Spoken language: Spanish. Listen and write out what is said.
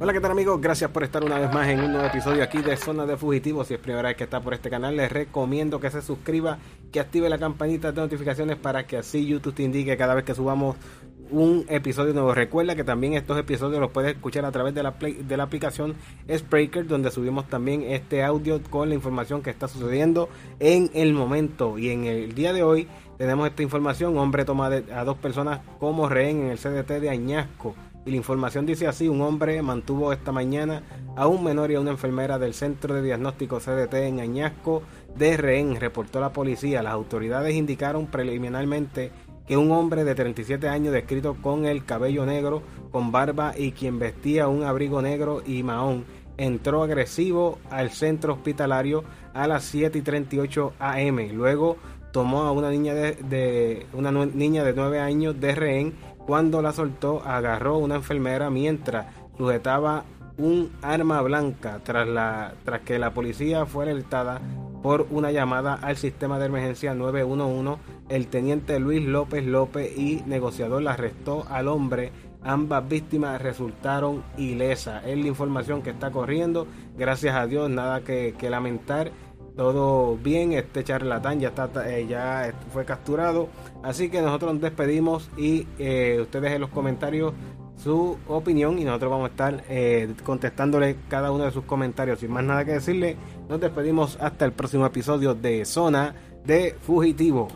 Hola, ¿qué tal amigos? Gracias por estar una vez más en un nuevo episodio aquí de Zona de Fugitivos. Si es primera vez que está por este canal, les recomiendo que se suscriba, que active la campanita de notificaciones para que así YouTube te indique cada vez que subamos un episodio nuevo. Recuerda que también estos episodios los puedes escuchar a través de la, de la aplicación Spreaker, donde subimos también este audio con la información que está sucediendo en el momento. Y en el día de hoy tenemos esta información. Hombre toma a dos personas como rehén en el CDT de Añasco. Y la información dice así, un hombre mantuvo esta mañana a un menor y a una enfermera del Centro de Diagnóstico CDT en Añasco de rehén, reportó la policía. Las autoridades indicaron preliminarmente que un hombre de 37 años descrito con el cabello negro, con barba y quien vestía un abrigo negro y mahón, entró agresivo al centro hospitalario a las 7 y 38 am. Luego tomó a una niña de, una niña de 9 años de rehén cuando la soltó, agarró una enfermera mientras sujetaba un arma blanca tras, la, tras que la policía fue alertada por una llamada al sistema de emergencia 911. El teniente Luis López López y negociador arrestó al hombre. Ambas víctimas resultaron ilesas. Es la información que está corriendo. Gracias a Dios, nada que, que lamentar todo bien, este charlatán ya está eh, ya fue capturado. Así que nosotros nos despedimos y eh, ustedes en los comentarios su opinión y nosotros vamos a estar eh, contestándole cada uno de sus comentarios. Sin más nada que decirle, nos despedimos hasta el próximo episodio de Zona de Fugitivo.